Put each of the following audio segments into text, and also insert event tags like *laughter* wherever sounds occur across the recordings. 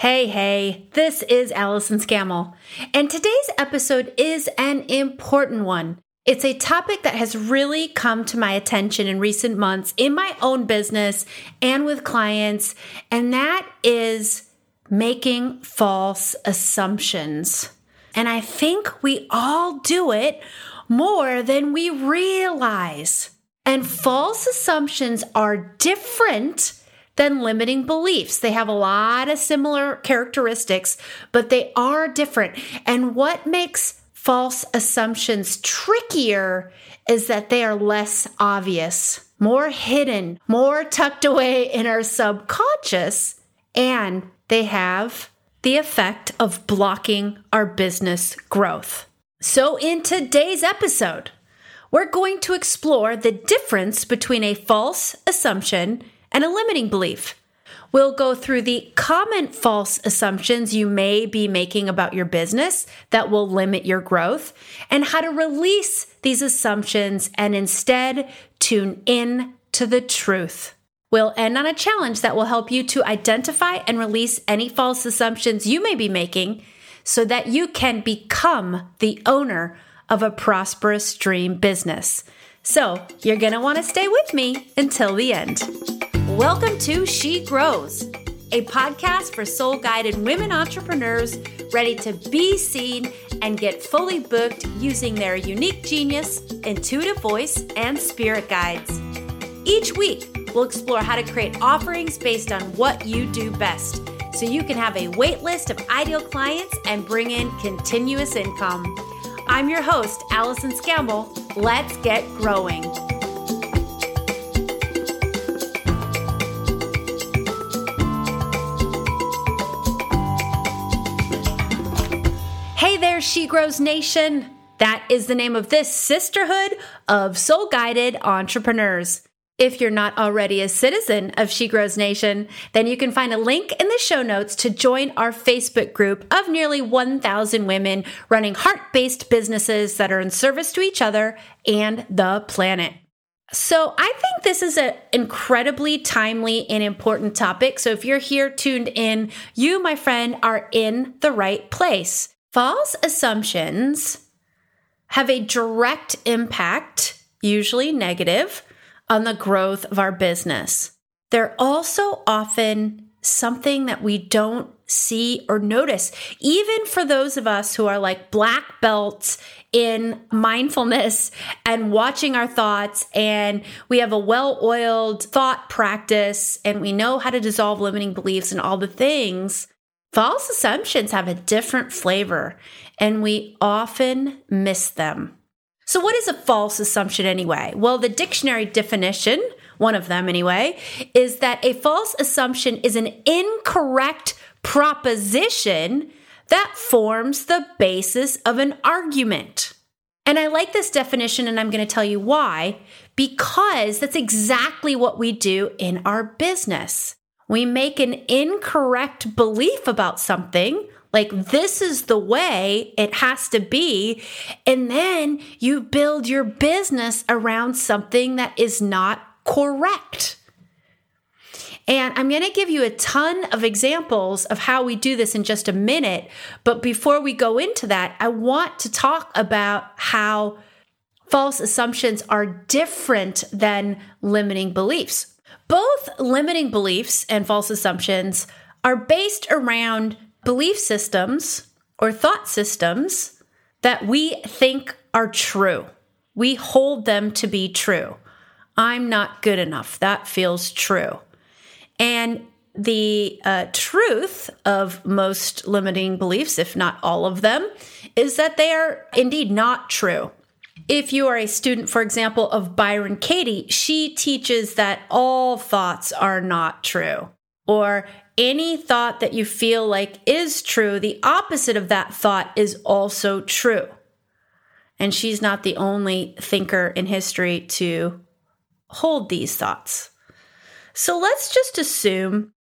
Hey, hey, this is Allison Scammell, and today's episode is an important one. It's a topic that has really come to my attention in recent months in my own business and with clients, and that is making false assumptions. And I think we all do it more than we realize. And false assumptions are different than limiting beliefs. They have a lot of similar characteristics, but they are different. And what makes false assumptions trickier is that they are less obvious, more hidden, more tucked away in our subconscious, and they have the effect of blocking our business growth. So, in today's episode, we're going to explore the difference between a false assumption and a limiting belief. We'll go through the common false assumptions you may be making about your business that will limit your growth and how to release these assumptions and instead tune in to the truth. We'll end on a challenge that will help you to identify and release any false assumptions you may be making so that you can become the owner of a prosperous dream business. So, you're going to want to stay with me until the end. Welcome to She Grows, a podcast for soul guided women entrepreneurs ready to be seen and get fully booked using their unique genius, intuitive voice, and spirit guides. Each week, we'll explore how to create offerings based on what you do best so you can have a wait list of ideal clients and bring in continuous income. I'm your host, Allison Scammell. Let's get growing. She Grows Nation. That is the name of this sisterhood of soul guided entrepreneurs. If you're not already a citizen of She Grows Nation, then you can find a link in the show notes to join our Facebook group of nearly 1,000 women running heart based businesses that are in service to each other and the planet. So, I think this is an incredibly timely and important topic. So, if you're here tuned in, you, my friend, are in the right place. False assumptions have a direct impact, usually negative, on the growth of our business. They're also often something that we don't see or notice, even for those of us who are like black belts in mindfulness and watching our thoughts, and we have a well oiled thought practice, and we know how to dissolve limiting beliefs and all the things. False assumptions have a different flavor, and we often miss them. So, what is a false assumption anyway? Well, the dictionary definition, one of them anyway, is that a false assumption is an incorrect proposition that forms the basis of an argument. And I like this definition, and I'm going to tell you why, because that's exactly what we do in our business. We make an incorrect belief about something like, this is the way it has to be. And then you build your business around something that is not correct. And I'm going to give you a ton of examples of how we do this in just a minute. But before we go into that, I want to talk about how false assumptions are different than limiting beliefs. Both limiting beliefs and false assumptions are based around belief systems or thought systems that we think are true. We hold them to be true. I'm not good enough. That feels true. And the uh, truth of most limiting beliefs, if not all of them, is that they are indeed not true. If you are a student, for example, of Byron Katie, she teaches that all thoughts are not true. Or any thought that you feel like is true, the opposite of that thought is also true. And she's not the only thinker in history to hold these thoughts. So let's just assume,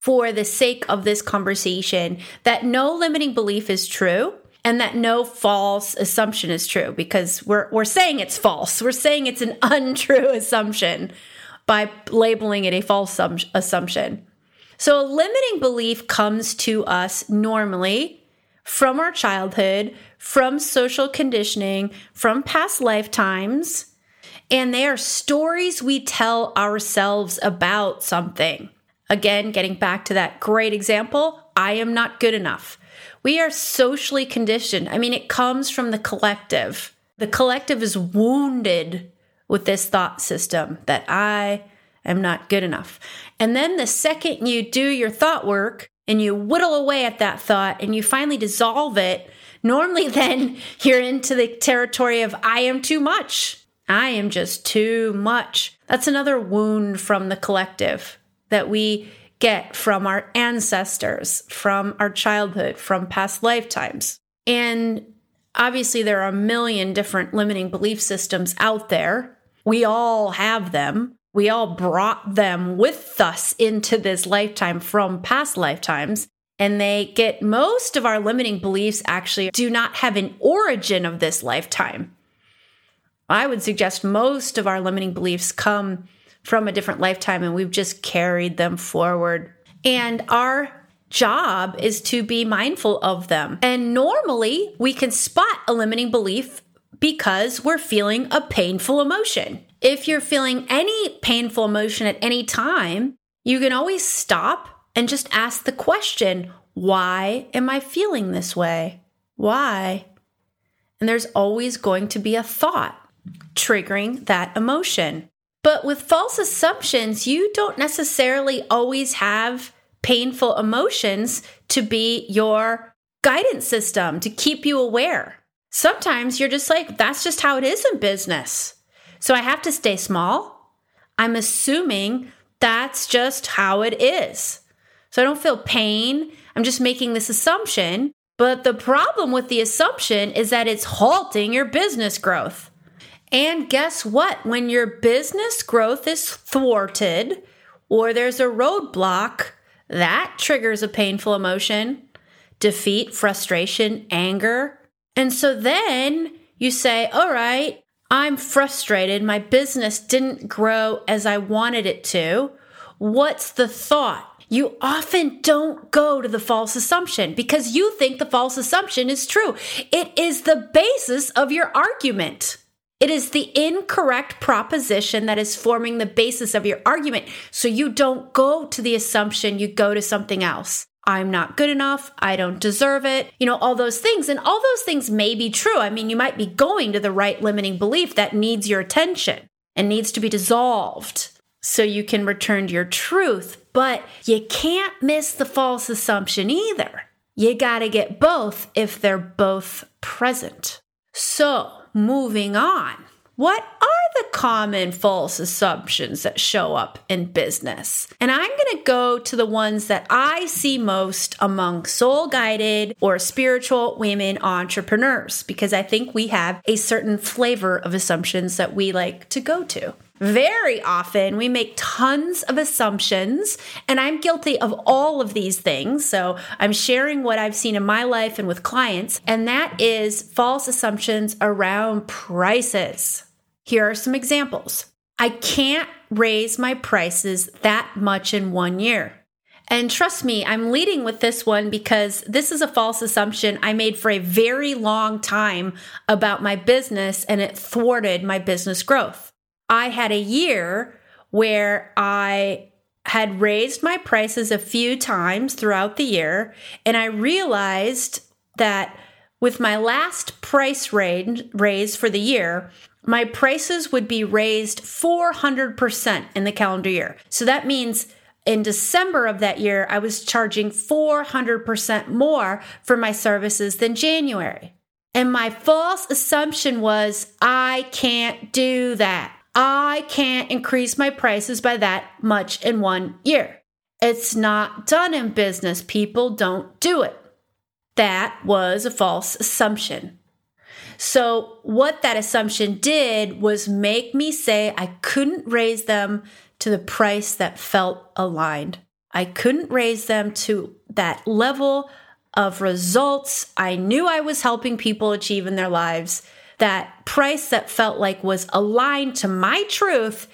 for the sake of this conversation, that no limiting belief is true and that no false assumption is true because we're, we're saying it's false. We're saying it's an *laughs* untrue assumption by labeling it a false assumption. So, a limiting belief comes to us normally from our childhood, from social conditioning, from past lifetimes, and they are stories we tell ourselves about something. Again, getting back to that great example, I am not good enough. We are socially conditioned. I mean, it comes from the collective. The collective is wounded with this thought system that I am not good enough. And then the second you do your thought work and you whittle away at that thought and you finally dissolve it, normally *laughs* then you're into the territory of I am too much. I am just too much. That's another wound from the collective that we get from our ancestors, from our childhood, from past lifetimes. And obviously, there are a million different limiting belief systems out there. We all have them. We all brought them with us into this lifetime from past lifetimes. And they get most of our limiting beliefs actually do not have an origin of this lifetime. I would suggest most of our limiting beliefs come from a different lifetime and we've just carried them forward. And our job is to be mindful of them. And normally we can spot a limiting belief because we're feeling a painful emotion. If you're feeling any painful emotion at any time, you can always stop and just ask the question, why am I feeling this way? Why? And there's always going to be a thought triggering that emotion. But with false assumptions, you don't necessarily always have painful emotions to be your guidance system to keep you aware. Sometimes you're just like, that's just how it is in business. So I have to stay small. I'm assuming that's just how it is. So I don't feel pain. I'm just making this assumption. But the problem with the assumption is that it's halting your business growth. And guess what? When your business growth is thwarted or there's a roadblock, that triggers a painful emotion defeat, frustration, anger. And so then you say, All right, I'm frustrated. My business didn't grow as I wanted it to. What's the thought? You often don't go to the false assumption because you think the false assumption is true. It is the basis of your argument. It is the incorrect proposition that is forming the basis of your argument. So you don't go to the assumption, you go to something else. I'm not good enough. I don't deserve it. You know, all those things. And all those things may be true. I mean, you might be going to the right limiting belief that needs your attention and needs to be dissolved so you can return to your truth. But you can't miss the false assumption either. You got to get both if they're both present. So, moving on. What are the common false assumptions that show up in business? And I'm going to go to the ones that I see most among soul guided or spiritual women entrepreneurs because I think we have a certain flavor of assumptions that we like to go to. Very often, we make tons of assumptions, and I'm guilty of all of these things. So, I'm sharing what I've seen in my life and with clients, and that is false assumptions around prices. Here are some examples I can't raise my prices that much in one year. And trust me, I'm leading with this one because this is a false assumption I made for a very long time about my business, and it thwarted my business growth. I had a year where I had raised my prices a few times throughout the year, and I realized that with my last price raise for the year, my prices would be raised 400% in the calendar year. So that means in December of that year, I was charging 400% more for my services than January. And my false assumption was, I can't do that. I can't increase my prices by that much in one year. It's not done in business. People don't do it. That was a false assumption. So, what that assumption did was make me say I couldn't raise them to the price that felt aligned. I couldn't raise them to that level of results I knew I was helping people achieve in their lives that price that felt like was aligned to my truth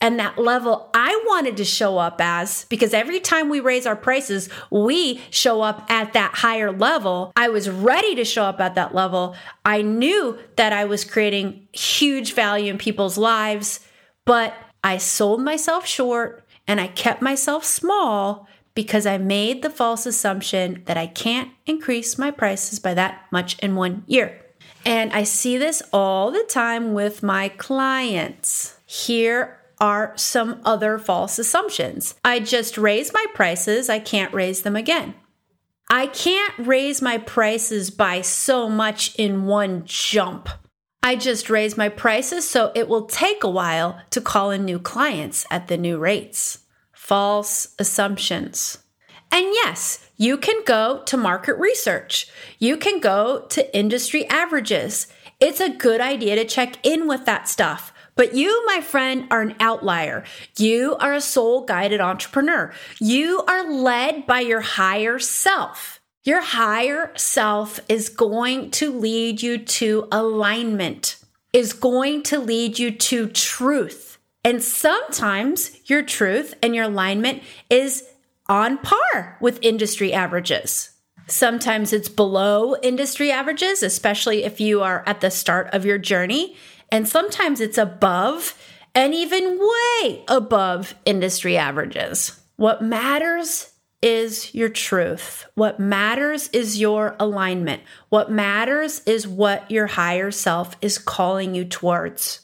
and that level I wanted to show up as, because every time we raise our prices, we show up at that higher level. I was ready to show up at that level. I knew that I was creating huge value in people's lives, but I sold myself short and I kept myself small because I made the false assumption that I can't increase my prices by that much in one year. And I see this all the time with my clients. Here are some other false assumptions. I just raised my prices, I can't raise them again. I can't raise my prices by so much in one jump. I just raise my prices so it will take a while to call in new clients at the new rates. False assumptions. And yes, you can go to market research. You can go to industry averages. It's a good idea to check in with that stuff. But you, my friend, are an outlier. You are a soul guided entrepreneur. You are led by your higher self. Your higher self is going to lead you to alignment, is going to lead you to truth. And sometimes your truth and your alignment is on par with industry averages. Sometimes it's below industry averages, especially if you are at the start of your journey. And sometimes it's above and even way above industry averages. What matters is your truth. What matters is your alignment. What matters is what your higher self is calling you towards.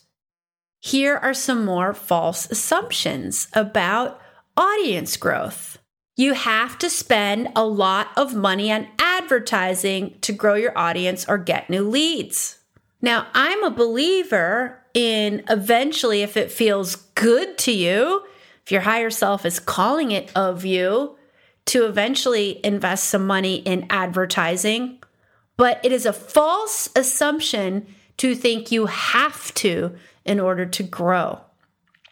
Here are some more false assumptions about audience growth. You have to spend a lot of money on advertising to grow your audience or get new leads. Now, I'm a believer in eventually, if it feels good to you, if your higher self is calling it of you, to eventually invest some money in advertising. But it is a false assumption to think you have to in order to grow.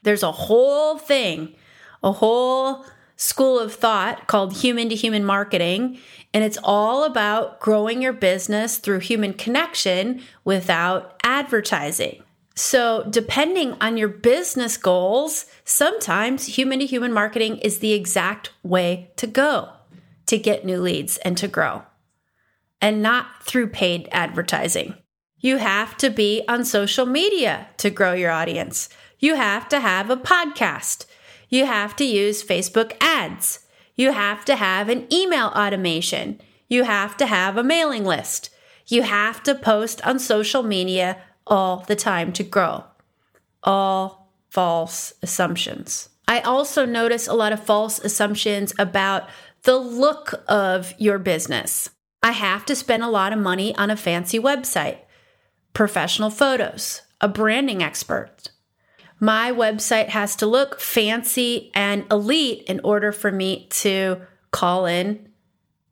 There's a whole thing, a whole school of thought called human to human marketing. And it's all about growing your business through human connection without advertising. So, depending on your business goals, sometimes human to human marketing is the exact way to go to get new leads and to grow, and not through paid advertising. You have to be on social media to grow your audience. You have to have a podcast you have to use Facebook ads. You have to have an email automation. You have to have a mailing list. You have to post on social media all the time to grow. All false assumptions. I also notice a lot of false assumptions about the look of your business. I have to spend a lot of money on a fancy website, professional photos, a branding expert, my website has to look fancy and elite in order for me to call in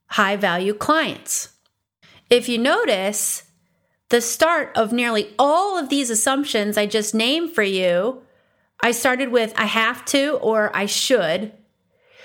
high value clients. If you notice, the start of nearly all of these assumptions I just named for you, I started with I have to or I should.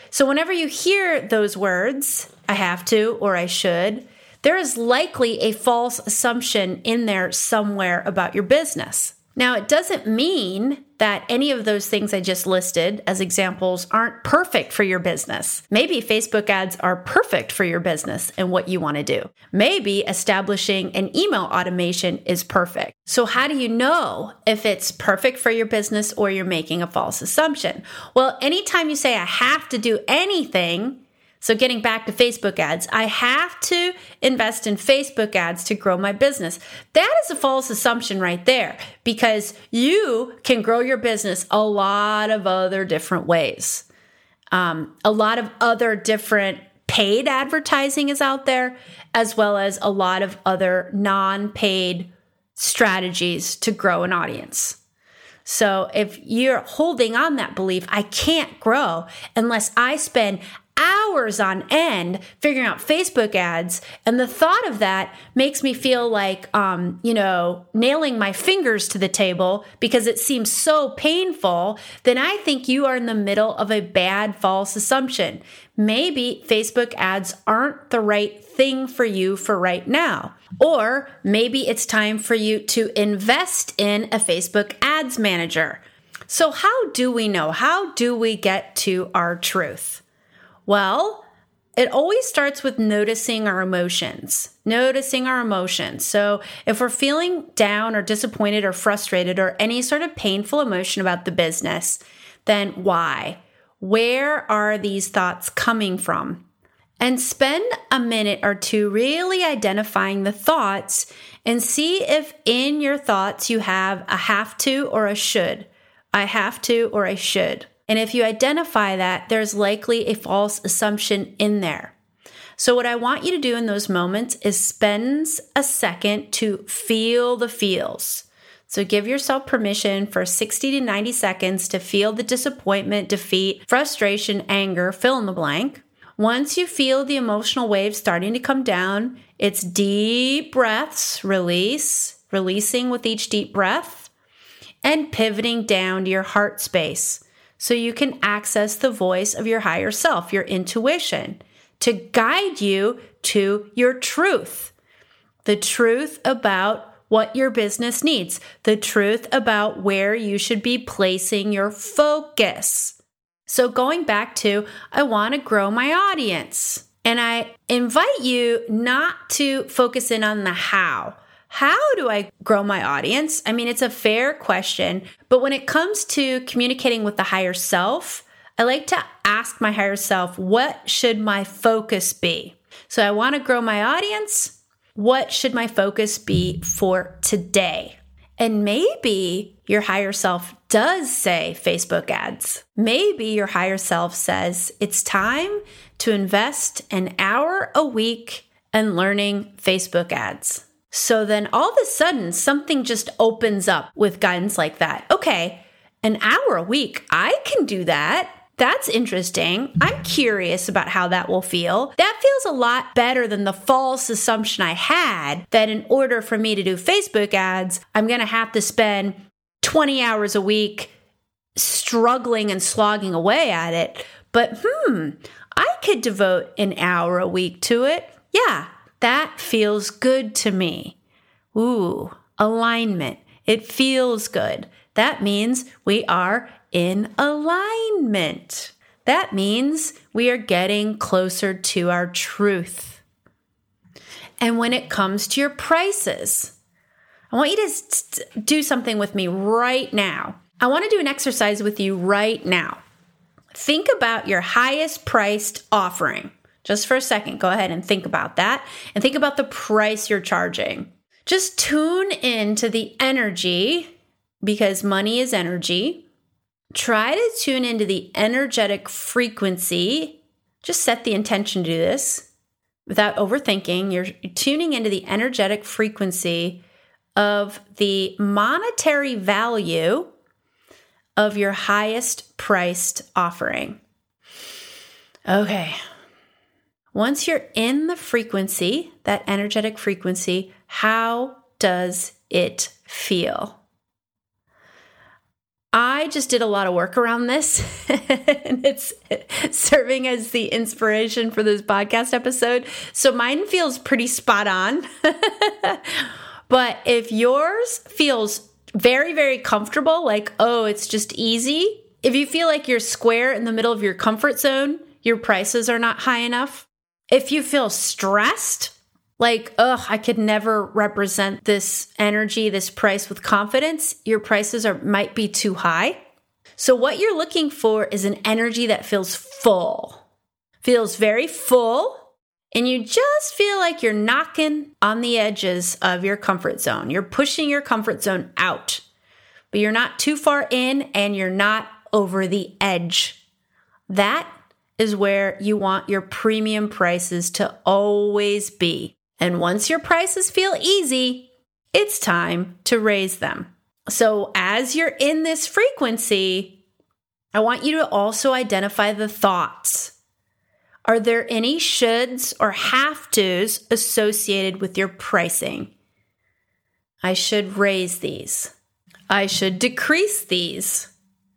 So whenever you hear those words, I have to or I should, there is likely a false assumption in there somewhere about your business. Now, it doesn't mean that any of those things I just listed as examples aren't perfect for your business. Maybe Facebook ads are perfect for your business and what you want to do. Maybe establishing an email automation is perfect. So, how do you know if it's perfect for your business or you're making a false assumption? Well, anytime you say, I have to do anything, so, getting back to Facebook ads, I have to invest in Facebook ads to grow my business. That is a false assumption right there because you can grow your business a lot of other different ways. Um, a lot of other different paid advertising is out there, as well as a lot of other non paid strategies to grow an audience. So if you're holding on that belief, I can't grow unless I spend hours on end figuring out Facebook ads. And the thought of that makes me feel like, um, you know, nailing my fingers to the table because it seems so painful. Then I think you are in the middle of a bad false assumption. Maybe Facebook ads aren't the right thing for you for right now. Or maybe it's time for you to invest in a Facebook ads manager So, how do we know? How do we get to our truth? Well, it always starts with noticing our emotions, noticing our emotions. So, if we're feeling down or disappointed or frustrated or any sort of painful emotion about the business, then why? Where are these thoughts coming from? And spend a minute or two really identifying the thoughts and see if in your thoughts you have a have to or a should. I have to or I should. And if you identify that, there's likely a false assumption in there. So, what I want you to do in those moments is spend a second to feel the feels. So, give yourself permission for 60 to 90 seconds to feel the disappointment, defeat, frustration, anger, fill in the blank. Once you feel the emotional waves starting to come down, it's deep breaths, release, releasing with each deep breath, and pivoting down to your heart space so you can access the voice of your higher self, your intuition, to guide you to your truth. The truth about what your business needs, the truth about where you should be placing your focus. So, going back to, I want to grow my audience. And I invite you not to focus in on the how. How do I grow my audience? I mean, it's a fair question, but when it comes to communicating with the higher self, I like to ask my higher self, what should my focus be? So I want to grow my audience. What should my focus be for today? And maybe your higher self does say Facebook ads. Maybe your higher self says it's time to invest an hour a week in learning Facebook ads. So then all of a sudden, something just opens up with guidance like that. Okay, an hour a week, I can do that. That's interesting. I'm curious about how that will feel. That feels a lot better than the false assumption I had that in order for me to do Facebook ads, I'm going to have to spend 20 hours a week struggling and slogging away at it. But hmm, I could devote an hour a week to it. Yeah, that feels good to me. Ooh, alignment. It feels good. That means we are in alignment. That means we are getting closer to our truth. And when it comes to your prices, I want you to do something with me right now. I want to do an exercise with you right now. Think about your highest priced offering. Just for a second, go ahead and think about that and think about the price you're charging. Just tune in to the energy because money is energy try to tune into the energetic frequency. Just set the intention to do this without overthinking. You're tuning into the energetic frequency of the monetary value of your highest priced offering. Okay. Once you're in the frequency, that energetic frequency, how does it feel? I just did a lot of work around this, *laughs* and it's serving as the inspiration for this podcast episode. So mine feels pretty spot on. *laughs* but if yours feels very, very comfortable, like, oh, it's just easy, if you feel like you're square in the middle of your comfort zone, your prices are not high enough. If you feel stressed, like, ugh, I could never represent this energy, this price with confidence, your prices are might be too high. So what you're looking for is an energy that feels full. Feels very full and you just feel like you're knocking on the edges of your comfort zone. You're pushing your comfort zone out. But you're not too far in and you're not over the edge. That is where you want your premium prices to always be. And once your prices feel easy, it's time to raise them. So, as you're in this frequency, I want you to also identify the thoughts. Are there any shoulds or have tos associated with your pricing? I should raise these. I should decrease these.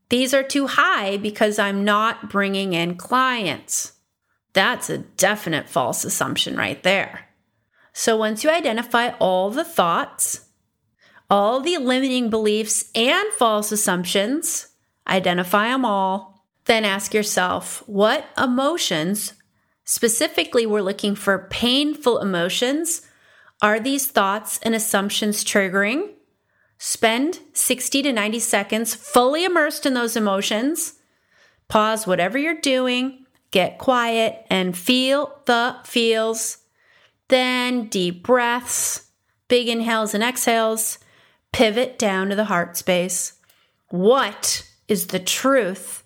These are too high because I'm not bringing in clients. That's a definite false assumption right there. So once you identify all the thoughts, all the limiting beliefs and false assumptions, identify them all. Then ask yourself what emotions, specifically, we're looking for painful emotions. Are these thoughts and assumptions triggering? Spend 60 to 90 seconds fully immersed in those emotions. Pause whatever you're doing, get quiet, and feel the feels. Then deep breaths, big inhales and exhales. Pivot down to the heart space. What is the truth,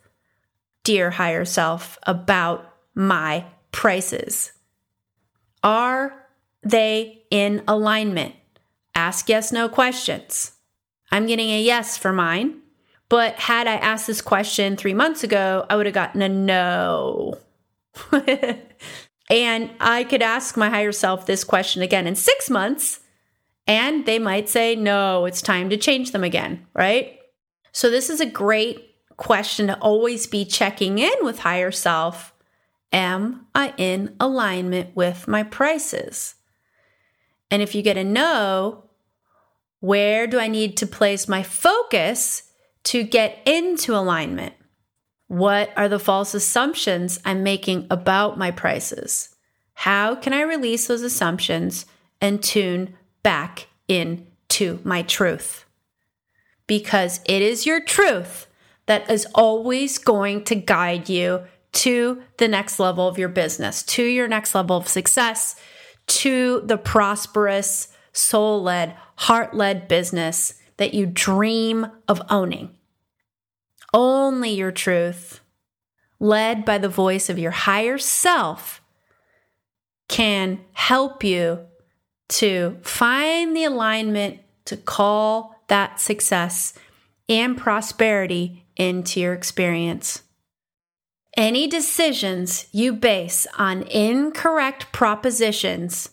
dear higher self, about my prices? Are they in alignment? Ask yes, no questions. I'm getting a yes for mine. But had I asked this question three months ago, I would have gotten a no. *laughs* and I could ask my higher self this question again in six months, and they might say, no, it's time to change them again, right? So, this is a great question to always be checking in with higher self. Am I in alignment with my prices? And if you get a no, where do I need to place my focus to get into alignment? What are the false assumptions I'm making about my prices? How can I release those assumptions and tune back into my truth? Because it is your truth that is always going to guide you to the next level of your business, to your next level of success, to the prosperous, soul led, heart led business that you dream of owning. Only your truth, led by the voice of your higher self, can help you to find the alignment to call that success and prosperity into your experience. Any decisions you base on incorrect propositions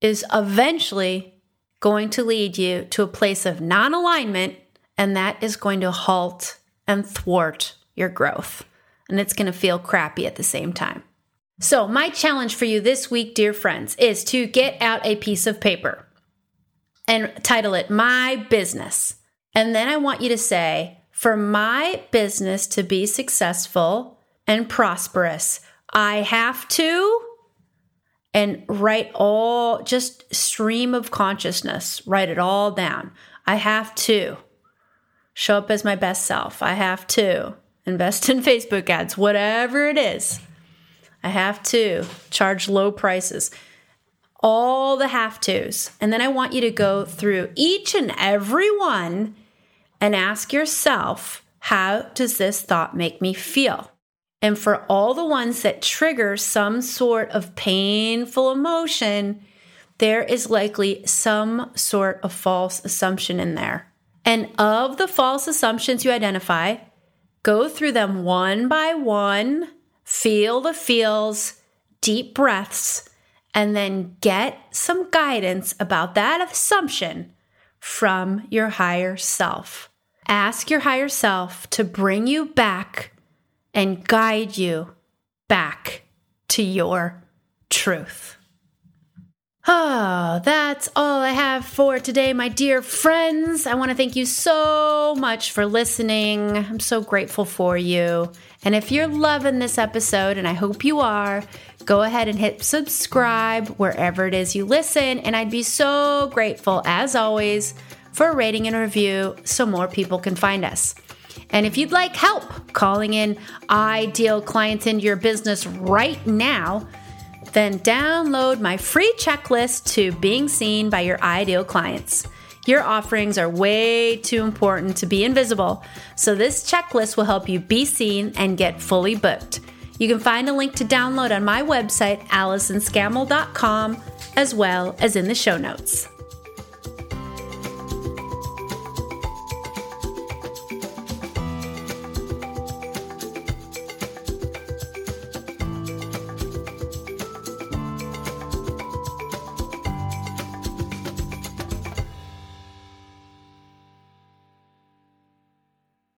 is eventually going to lead you to a place of non alignment, and that is going to halt and thwart your growth. And it's going to feel crappy at the same time. So, my challenge for you this week, dear friends, is to get out a piece of paper and title it My Business. And then I want you to say, for my business to be successful and prosperous, I have to and write all just stream of consciousness, write it all down. I have to show up as my best self. I have to invest in *laughs* Facebook ads, whatever it is. I have to charge low prices. All the have tos. And then I want you to go through each and every one and ask yourself, how does this thought make me feel? And for all the ones that trigger some sort of painful emotion, there is likely some sort of false assumption in there. And of the false assumptions you identify, go through them one by one, feel the feels, deep breaths, and then get some guidance about that assumption from your higher self. Ask your higher self to bring you back and guide you back to your truth. Oh, that's all I have for today, my dear friends. I want to thank you so much for listening. I'm so grateful for you. And if you're loving this episode, and I hope you are, go ahead and hit subscribe wherever it is you listen. And I'd be so grateful, as always, for a rating and review so more people can find us. And if you'd like help calling in ideal clients into your business right now, then download my free checklist to being seen by your ideal clients. Your offerings are way too important to be invisible, so this checklist will help you be seen and get fully booked. You can find a link to download on my website, AllisonScammell.com, as well as in the show notes.